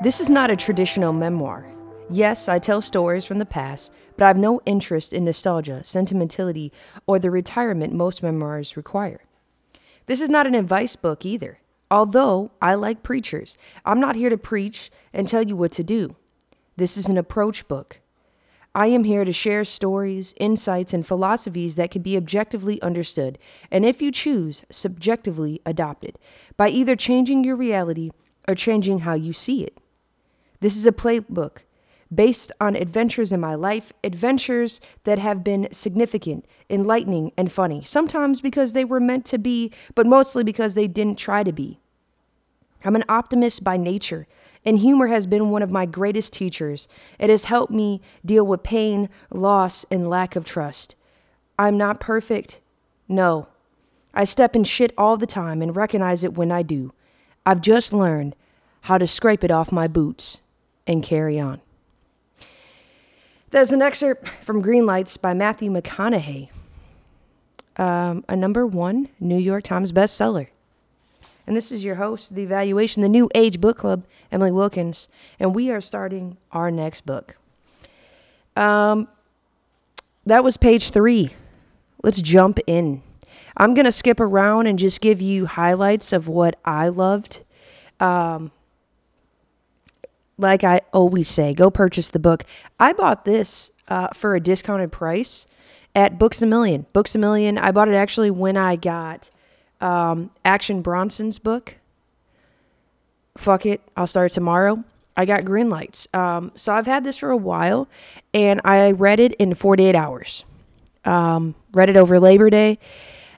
This is not a traditional memoir. Yes, I tell stories from the past, but I have no interest in nostalgia, sentimentality, or the retirement most memoirs require. This is not an advice book either. Although I like preachers, I'm not here to preach and tell you what to do. This is an approach book. I am here to share stories, insights, and philosophies that can be objectively understood, and if you choose, subjectively adopted, by either changing your reality or changing how you see it. This is a playbook based on adventures in my life, adventures that have been significant, enlightening, and funny. Sometimes because they were meant to be, but mostly because they didn't try to be. I'm an optimist by nature, and humor has been one of my greatest teachers. It has helped me deal with pain, loss, and lack of trust. I'm not perfect. No. I step in shit all the time and recognize it when I do. I've just learned how to scrape it off my boots and carry on. There's an excerpt from Greenlights by Matthew McConaughey, um, a number one New York Times bestseller. And this is your host, The Evaluation, the New Age Book Club, Emily Wilkins, and we are starting our next book. Um, that was page three. Let's jump in. I'm going to skip around and just give you highlights of what I loved. Um, like I always say, go purchase the book. I bought this uh, for a discounted price at Books a Million. Books a Million. I bought it actually when I got um, Action Bronson's book. Fuck it, I'll start tomorrow. I got green lights. Um, so I've had this for a while, and I read it in 48 hours. Um, read it over Labor Day,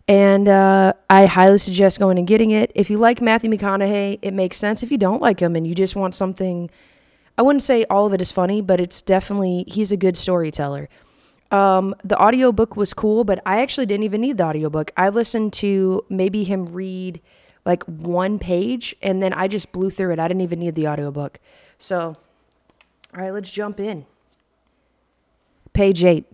and uh, I highly suggest going and getting it. If you like Matthew McConaughey, it makes sense. If you don't like him and you just want something I wouldn't say all of it is funny, but it's definitely he's a good storyteller. Um, the audiobook was cool, but I actually didn't even need the audiobook. I listened to maybe him read like one page and then I just blew through it. I didn't even need the audiobook. So, all right, let's jump in. Page 8.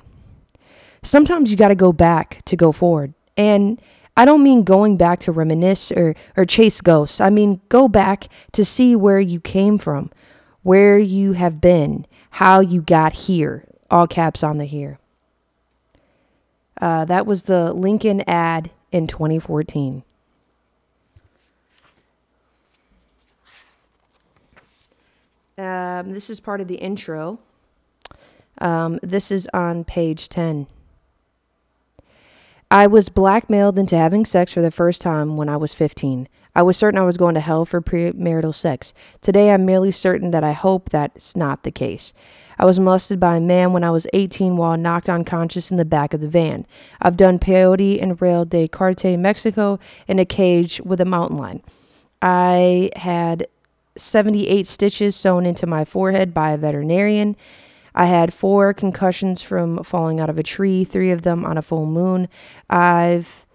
Sometimes you got to go back to go forward. And I don't mean going back to reminisce or, or chase ghosts. I mean go back to see where you came from, where you have been, how you got here. All caps on the here. Uh, that was the Lincoln ad in 2014. Um, this is part of the intro. Um, this is on page 10. I was blackmailed into having sex for the first time when I was 15. I was certain I was going to hell for premarital sex. Today, I'm merely certain that I hope that's not the case. I was molested by a man when I was 18 while knocked unconscious in the back of the van. I've done peyote and Real de Catorce, Mexico, in a cage with a mountain lion. I had 78 stitches sewn into my forehead by a veterinarian. I had four concussions from falling out of a tree, three of them on a full moon. I've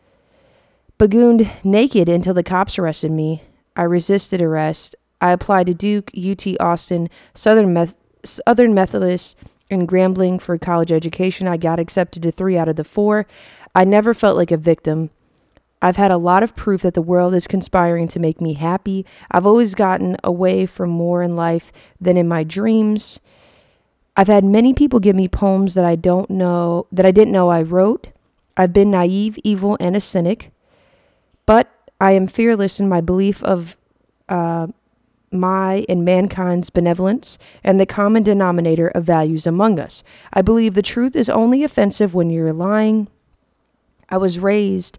Bagooned naked until the cops arrested me. I resisted arrest. I applied to Duke, UT Austin, Southern, Meth- Southern Methodist, and Grambling for college education. I got accepted to three out of the four. I never felt like a victim. I've had a lot of proof that the world is conspiring to make me happy. I've always gotten away from more in life than in my dreams. I've had many people give me poems that I don't know that I didn't know I wrote. I've been naive, evil, and a cynic. But I am fearless in my belief of uh, my and mankind's benevolence and the common denominator of values among us. I believe the truth is only offensive when you're lying. I was raised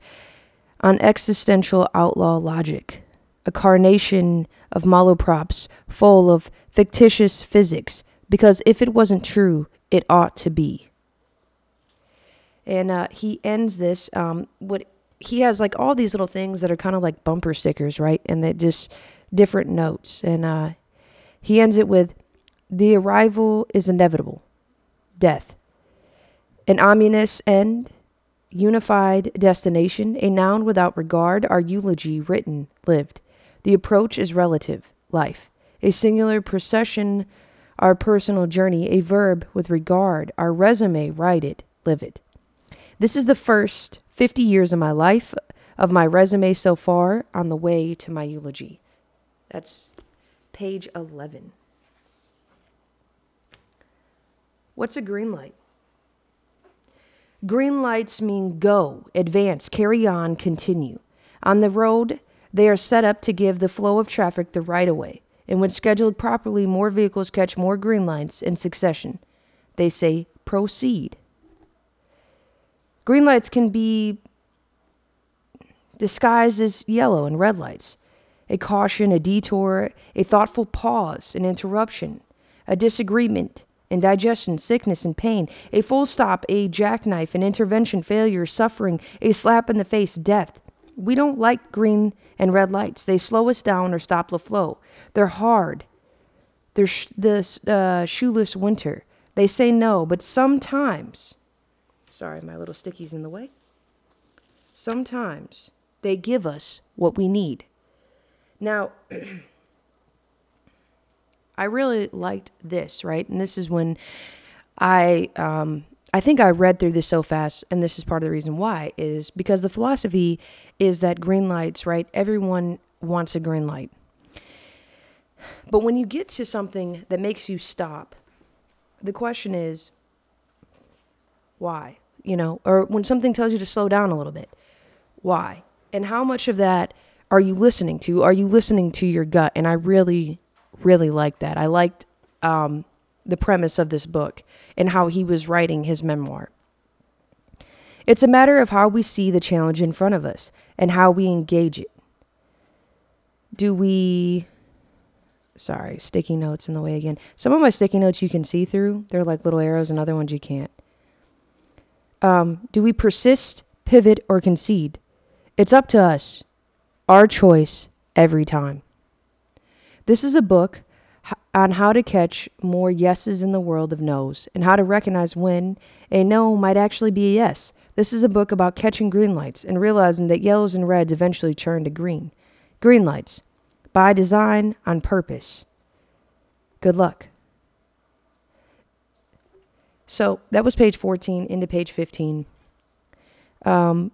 on existential outlaw logic, a carnation of malaprops full of fictitious physics, because if it wasn't true, it ought to be. And uh, he ends this. Um, what he has like all these little things that are kind of like bumper stickers, right? And they just different notes. And uh, he ends it with The arrival is inevitable, death. An ominous end, unified destination, a noun without regard, our eulogy written, lived. The approach is relative, life. A singular procession, our personal journey, a verb with regard, our resume, write it, live it. This is the first 50 years of my life, of my resume so far, on the way to my eulogy. That's page 11. What's a green light? Green lights mean go, advance, carry on, continue. On the road, they are set up to give the flow of traffic the right of way, and when scheduled properly, more vehicles catch more green lights in succession. They say proceed. Green lights can be disguised as yellow and red lights a caution, a detour, a thoughtful pause, an interruption, a disagreement, indigestion, sickness, and pain, a full stop, a jackknife, an intervention, failure, suffering, a slap in the face, death. We don't like green and red lights. They slow us down or stop the flow. They're hard. They're sh- the uh, shoeless winter. They say no, but sometimes, sorry, my little sticky's in the way. Sometimes they give us what we need. Now, I really liked this, right? And this is when I um, I think I read through this so fast, and this is part of the reason why is because the philosophy is that green lights, right? Everyone wants a green light. But when you get to something that makes you stop, the question is why? You know, or when something tells you to slow down a little bit, why? And how much of that are you listening to? Are you listening to your gut? And I really, really liked that. I liked um, the premise of this book and how he was writing his memoir. It's a matter of how we see the challenge in front of us and how we engage it. Do we. Sorry, sticky notes in the way again. Some of my sticky notes you can see through, they're like little arrows, and other ones you can't. Um, do we persist, pivot, or concede? It's up to us. Our choice every time. This is a book on how to catch more yeses in the world of no's and how to recognize when a no might actually be a yes. This is a book about catching green lights and realizing that yellows and reds eventually turn to green. Green lights, by design, on purpose. Good luck. So that was page 14 into page 15. Um,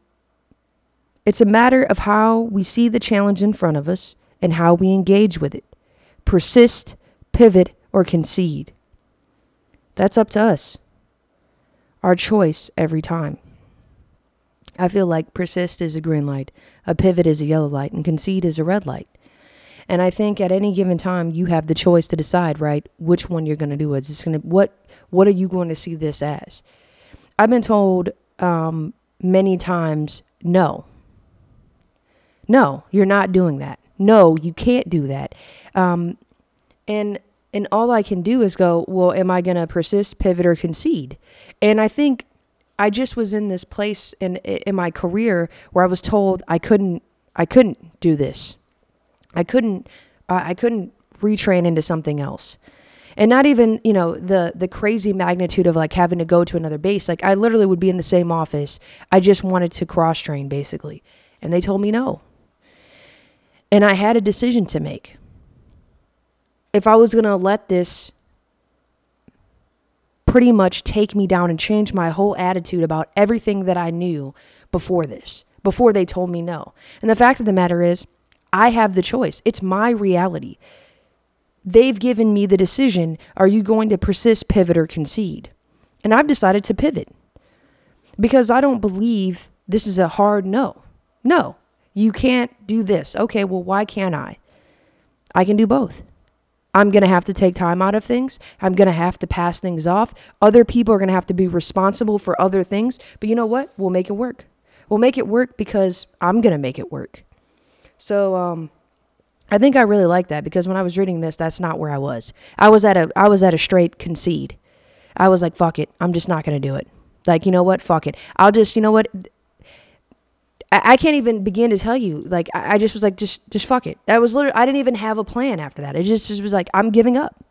it's a matter of how we see the challenge in front of us and how we engage with it persist, pivot, or concede. That's up to us. Our choice every time. I feel like persist is a green light, a pivot is a yellow light, and concede is a red light. And I think at any given time you have the choice to decide, right, which one you're going to do. Is it's going to what what are you going to see this as? I've been told um, many times, no, no, you're not doing that. No, you can't do that. Um, and and all I can do is go, well, am I going to persist, pivot, or concede? And I think I just was in this place in in my career where I was told I couldn't I couldn't do this. I couldn't uh, I couldn't retrain into something else. And not even, you know, the the crazy magnitude of like having to go to another base. Like I literally would be in the same office. I just wanted to cross train basically. And they told me no. And I had a decision to make. If I was going to let this pretty much take me down and change my whole attitude about everything that I knew before this, before they told me no. And the fact of the matter is, I have the choice. It's my reality. They've given me the decision are you going to persist, pivot, or concede? And I've decided to pivot because I don't believe this is a hard no. No, you can't do this. Okay, well, why can't I? I can do both. I'm going to have to take time out of things. I'm going to have to pass things off. Other people are going to have to be responsible for other things. But you know what? We'll make it work. We'll make it work because I'm going to make it work. So, um, I think I really like that because when I was reading this, that's not where I was. I was at a I was at a straight concede. I was like, fuck it. I'm just not to do it. Like, you know what? Fuck it. I'll just, you know what? I, I can't even begin to tell you. Like I, I just was like, just just fuck it. That was literally I didn't even have a plan after that. It just, just was like, I'm giving up.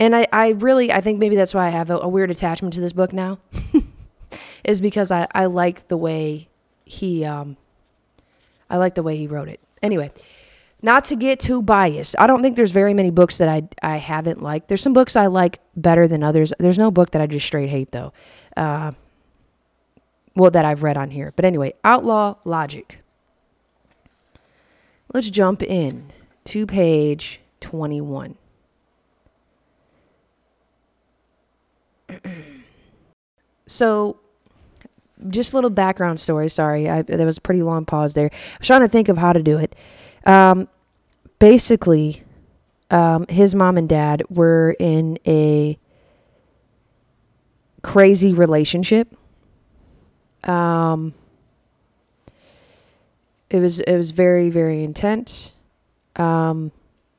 And I, I really I think maybe that's why I have a, a weird attachment to this book now. is because I, I like the way he um I like the way he wrote it. Anyway, not to get too biased. I don't think there's very many books that I I haven't liked. There's some books I like better than others. There's no book that I just straight hate though. Uh, well, that I've read on here. But anyway, Outlaw Logic. Let's jump in to page 21. so, just a little background story. Sorry, I, there was a pretty long pause there. I was trying to think of how to do it. Um, basically, um, his mom and dad were in a crazy relationship. Um, it was it was very very intense. Um,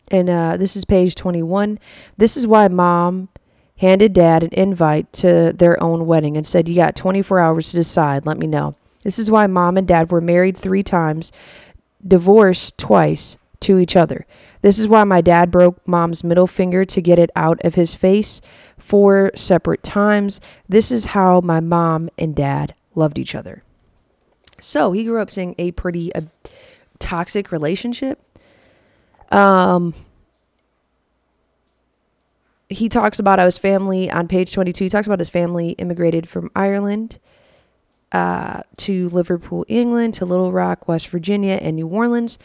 and uh, this is page twenty one. This is why mom handed dad an invite to their own wedding and said, "You got twenty four hours to decide. Let me know." This is why mom and dad were married three times, divorced twice to each other. This is why my dad broke mom's middle finger to get it out of his face four separate times. This is how my mom and dad loved each other. So he grew up seeing a pretty uh, toxic relationship. Um, he talks about how his family on page 22 he talks about his family immigrated from ireland uh, to liverpool england to little rock west virginia and new orleans.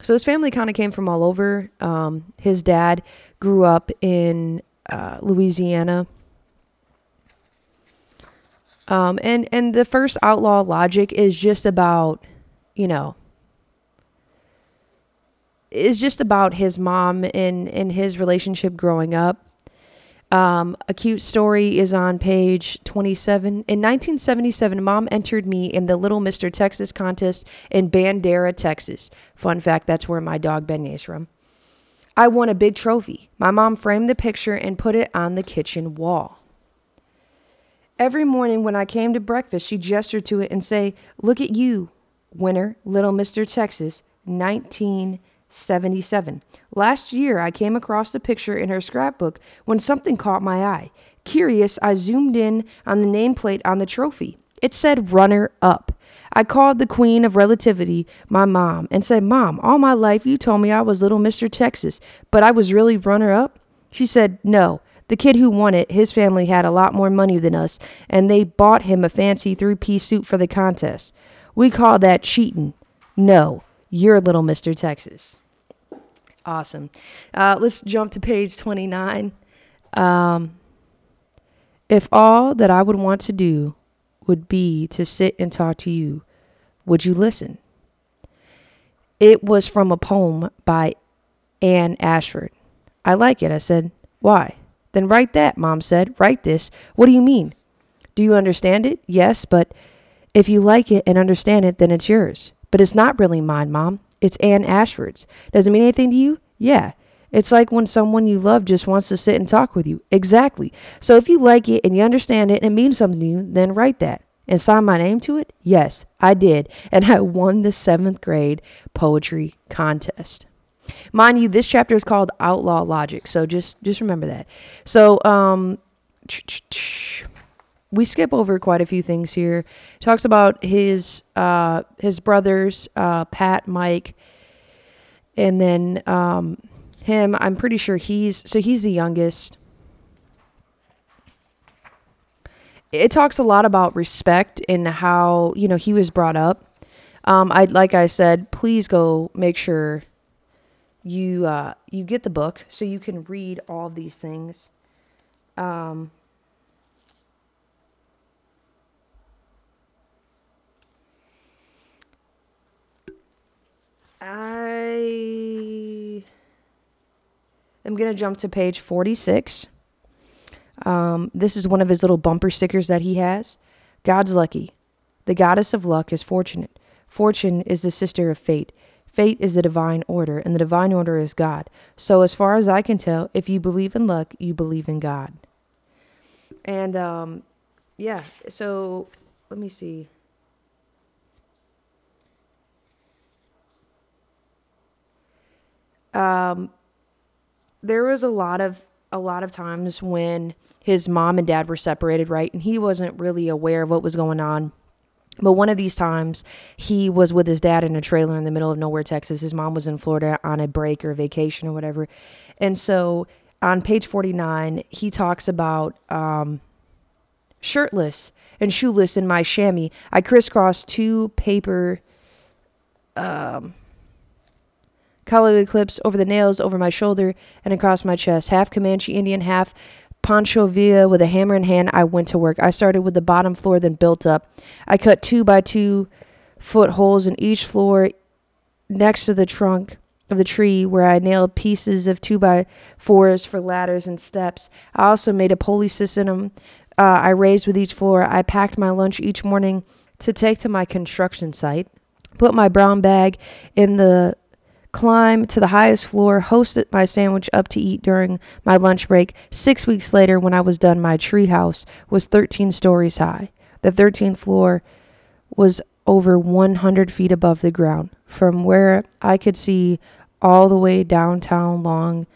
So his family kind of came from all over. Um, his dad grew up in uh, louisiana. Um, and and the first outlaw logic is just about you know is just about his mom and and his relationship growing up um, a cute story is on page 27. In 1977, mom entered me in the Little Mr. Texas contest in Bandera, Texas. Fun fact that's where my dog Benny is from. I won a big trophy. My mom framed the picture and put it on the kitchen wall. Every morning when I came to breakfast, she gestured to it and say, "Look at you, winner, Little Mr. Texas, 19 77. Last year, I came across a picture in her scrapbook when something caught my eye. Curious, I zoomed in on the nameplate on the trophy. It said runner up. I called the queen of relativity, my mom, and said, Mom, all my life you told me I was little Mr. Texas, but I was really runner up? She said, No. The kid who won it, his family had a lot more money than us, and they bought him a fancy three piece suit for the contest. We call that cheating. No, you're little Mr. Texas. Awesome. Uh, let's jump to page 29. Um, if all that I would want to do would be to sit and talk to you, would you listen? It was from a poem by Anne Ashford. I like it. I said, Why? Then write that, Mom said. Write this. What do you mean? Do you understand it? Yes, but if you like it and understand it, then it's yours. But it's not really mine, Mom. It's Anne Ashford's. Does it mean anything to you? Yeah. It's like when someone you love just wants to sit and talk with you. Exactly. So if you like it and you understand it and it means something to you, then write that. And sign my name to it? Yes, I did. And I won the seventh grade poetry contest. Mind you, this chapter is called Outlaw Logic. So just just remember that. So um we skip over quite a few things here. Talks about his uh, his brothers, uh, Pat, Mike, and then um, him. I'm pretty sure he's so he's the youngest. It talks a lot about respect and how you know he was brought up. Um, I like I said, please go make sure you uh, you get the book so you can read all these things. Um, I am going to jump to page 46. Um, this is one of his little bumper stickers that he has. God's lucky. The goddess of luck is fortunate. Fortune is the sister of fate. Fate is the divine order, and the divine order is God. So, as far as I can tell, if you believe in luck, you believe in God. And um, yeah, so let me see. Um, there was a lot of a lot of times when his mom and dad were separated, right? And he wasn't really aware of what was going on. But one of these times, he was with his dad in a trailer in the middle of nowhere, Texas. His mom was in Florida on a break or vacation or whatever. And so on page 49, he talks about um, shirtless and shoeless in my chamois. I crisscrossed two paper um, collared clips over the nails over my shoulder and across my chest, half Comanche Indian, half Pancho Villa with a hammer in hand, I went to work. I started with the bottom floor, then built up. I cut two by two foot holes in each floor next to the trunk of the tree where I nailed pieces of two by fours for ladders and steps. I also made a pulley system uh, I raised with each floor. I packed my lunch each morning to take to my construction site, put my brown bag in the climb to the highest floor, hosted my sandwich up to eat during my lunch break. Six weeks later, when I was done, my treehouse was 13 stories high. The 13th floor was over 100 feet above the ground. From where I could see all the way downtown Long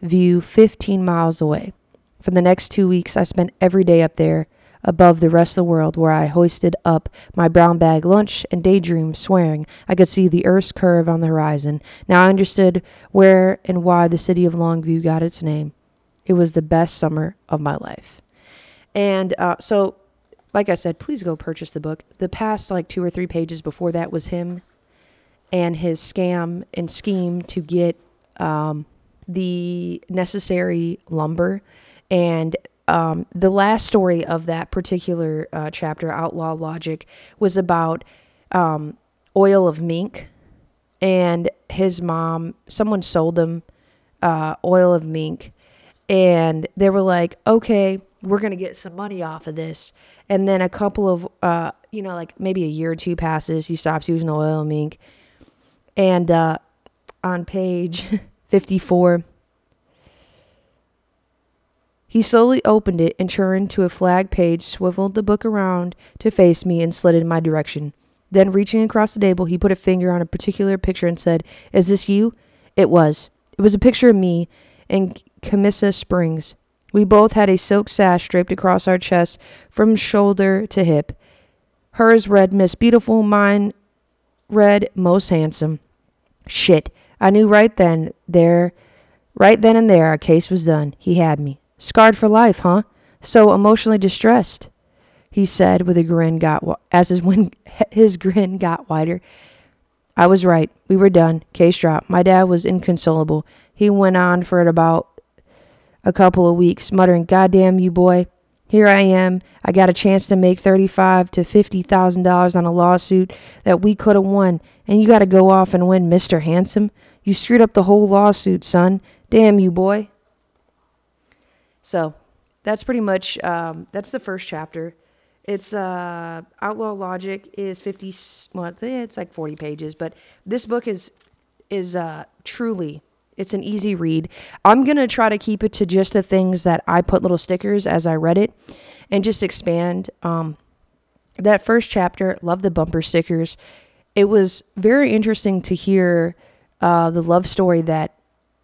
View, 15 miles away. For the next two weeks, I spent every day up there above the rest of the world, where I hoisted up my brown bag lunch and daydreamed, swearing I could see the Earth's curve on the horizon. Now I understood where and why the city of Longview got its name. It was the best summer of my life. And uh, so, like I said, please go purchase the book. The past, like two or three pages before that, was him and his scam and scheme to get um, the necessary lumber and um, the last story of that particular uh, chapter, Outlaw Logic, was about um, oil of mink. And his mom, someone sold him uh, oil of mink. And they were like, okay, we're to get some money off of this. And then a couple of, uh, you know, like maybe a year or two passes, he stops using oil of mink. And uh, on page 54, he slowly opened it and turned to a flag page, swiveled the book around to face me, and slid in my direction. Then, reaching across the table, he put a finger on a particular picture and said, Is this you? It was. It was a picture of me in Camissa Springs. We both had a silk sash draped across our chests from shoulder to hip. Hers read Miss Beautiful, mine read Most Handsome. Shit. I knew right then, there, right then and there, our case was done. He had me. Scarred for life, huh? So emotionally distressed, he said with a grin got as his his grin got wider. I was right. We were done. Case dropped. My dad was inconsolable. He went on for about a couple of weeks, muttering, "God damn you, boy! Here I am. I got a chance to make thirty-five to fifty thousand dollars on a lawsuit that we could have won, and you got to go off and win, Mister Handsome. You screwed up the whole lawsuit, son. Damn you, boy!" So that's pretty much um, that's the first chapter. It's uh, Outlaw Logic is fifty. Well, it's like forty pages, but this book is is uh, truly it's an easy read. I'm gonna try to keep it to just the things that I put little stickers as I read it, and just expand. Um, that first chapter, love the bumper stickers. It was very interesting to hear uh, the love story that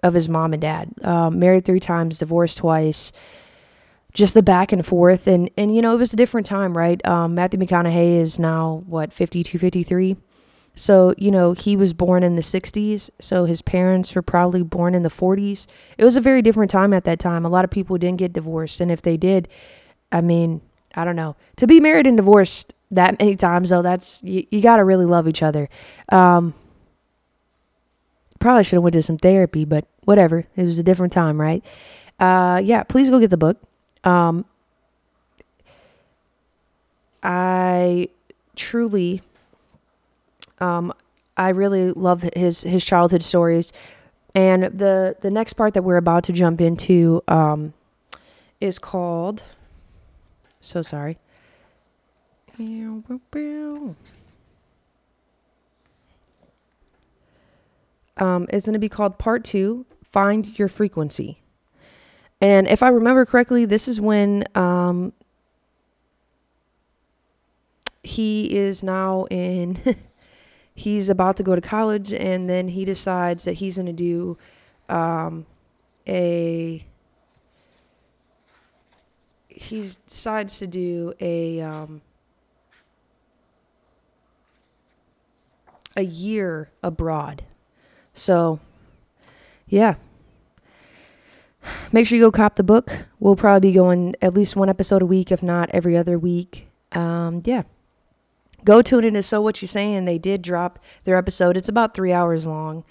of his mom and dad. Um, married three times, divorced twice. Just the back and forth, and and you know it was a different time, right? Um, Matthew McConaughey is now what 52, 53. So, you know, he was born in the 60s. So his parents were probably born in the 40s. It was a very different time at that time. A lot of people didn't get divorced. And if they did, I mean, I don't know. To be married and divorced that many times, though, that's, you, you got to really love each other. Um, Probably should have went to some therapy, but whatever. It was a different time, right? Uh, yeah, please go get the book. Um, I truly, um, I really love his his childhood stories, and the the next part that we're about to jump into um, is called. So sorry. Um, is going to be called Part Two Find Your Frequency. And if I remember correctly, this is when um, he is now in, he's about to go to college, and then he decides that he's going to do um, a, he decides to do a, um, a year abroad. So, yeah. Make sure you go cop the book. We'll probably be going at least one episode a week, if not every other week. Um, yeah. Go tune in to So What You Saying. They did drop their episode. It's about three hours long.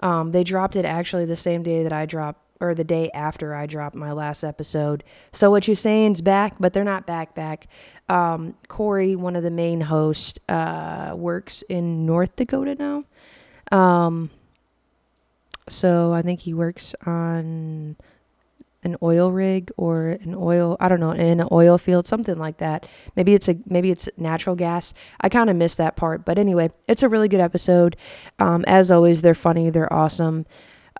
Um, they dropped it actually the same day that I dropped, or the day after I dropped my last episode. So what you're saying's back, but they're not back back. Um, Corey, one of the main hosts, uh, works in North Dakota now. Um, so I think he works on an oil rig or an oil I don't know in an oil field something like that. Maybe it's a maybe it's natural gas. I kind of missed that part. But anyway it's a really good episode. Um, as always they're funny they're awesome.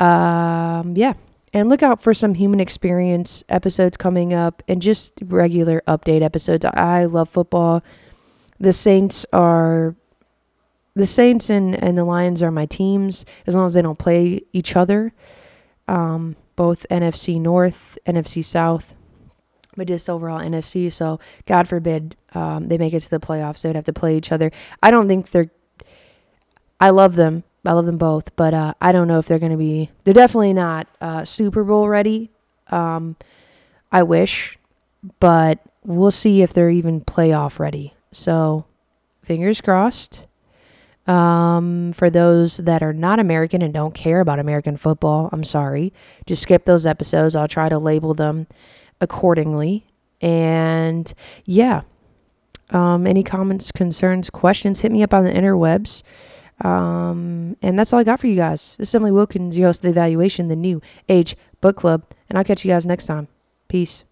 Um, yeah. And look out for some human experience episodes coming up and just regular update episodes. I love football. The Saints are the Saints and, and the Lions are my teams as long as they don't play each other um, both NFC North, NFC South, but just overall NFC. So God forbid um, they make it to the playoffs, they would have to play each other. I don't think they're. I love them. I love them both, but uh, I don't know if they're going to be. They're definitely not uh, Super Bowl ready. Um, I wish, but we'll see if they're even playoff ready. So, fingers crossed. Um, for those that are not American and don't care about American football, I'm sorry. Just skip those episodes. I'll try to label them accordingly. And yeah, um, any comments, concerns, questions, hit me up on the interwebs. Um, and that's all I got for you guys. This is Emily Wilkins, your host of the Evaluation, the New Age Book Club. And I'll catch you guys next time. Peace.